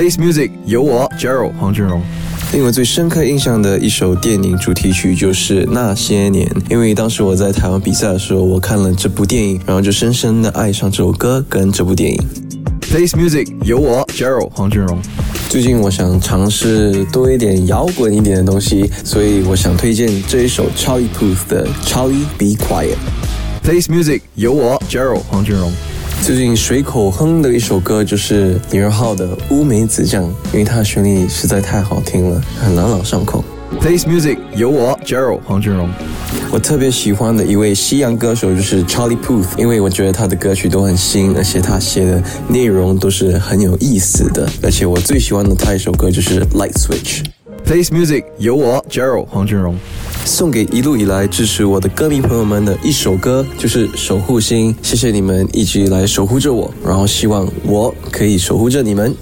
Face Music 有我 Gerald 黄俊荣。令我最深刻印象的一首电影主题曲就是《那些年》，因为当时我在台湾比赛的时候，我看了这部电影，然后就深深的爱上这首歌跟这部电影。Face Music 有我 Gerald 黄俊荣。最近我想尝试多一点摇滚一点的东西，所以我想推荐这一首 Charlie Puth 的 Charlie Be Quiet。Face Music 有我 Gerald 黄俊荣。最近随口哼的一首歌就是李荣浩的《乌梅子酱》，因为它的旋律实在太好听了，很朗朗上口。Face Music 有我 Gerald 黄俊荣。我特别喜欢的一位西洋歌手就是 Charlie Puth，因为我觉得他的歌曲都很新，而且他写的内容都是很有意思的。而且我最喜欢的他一首歌就是《Light Switch》。Face Music 有我 Gerald 黄俊荣。送给一路以来支持我的歌迷朋友们的一首歌，就是《守护星》。谢谢你们一直以来守护着我，然后希望我可以守护着你们。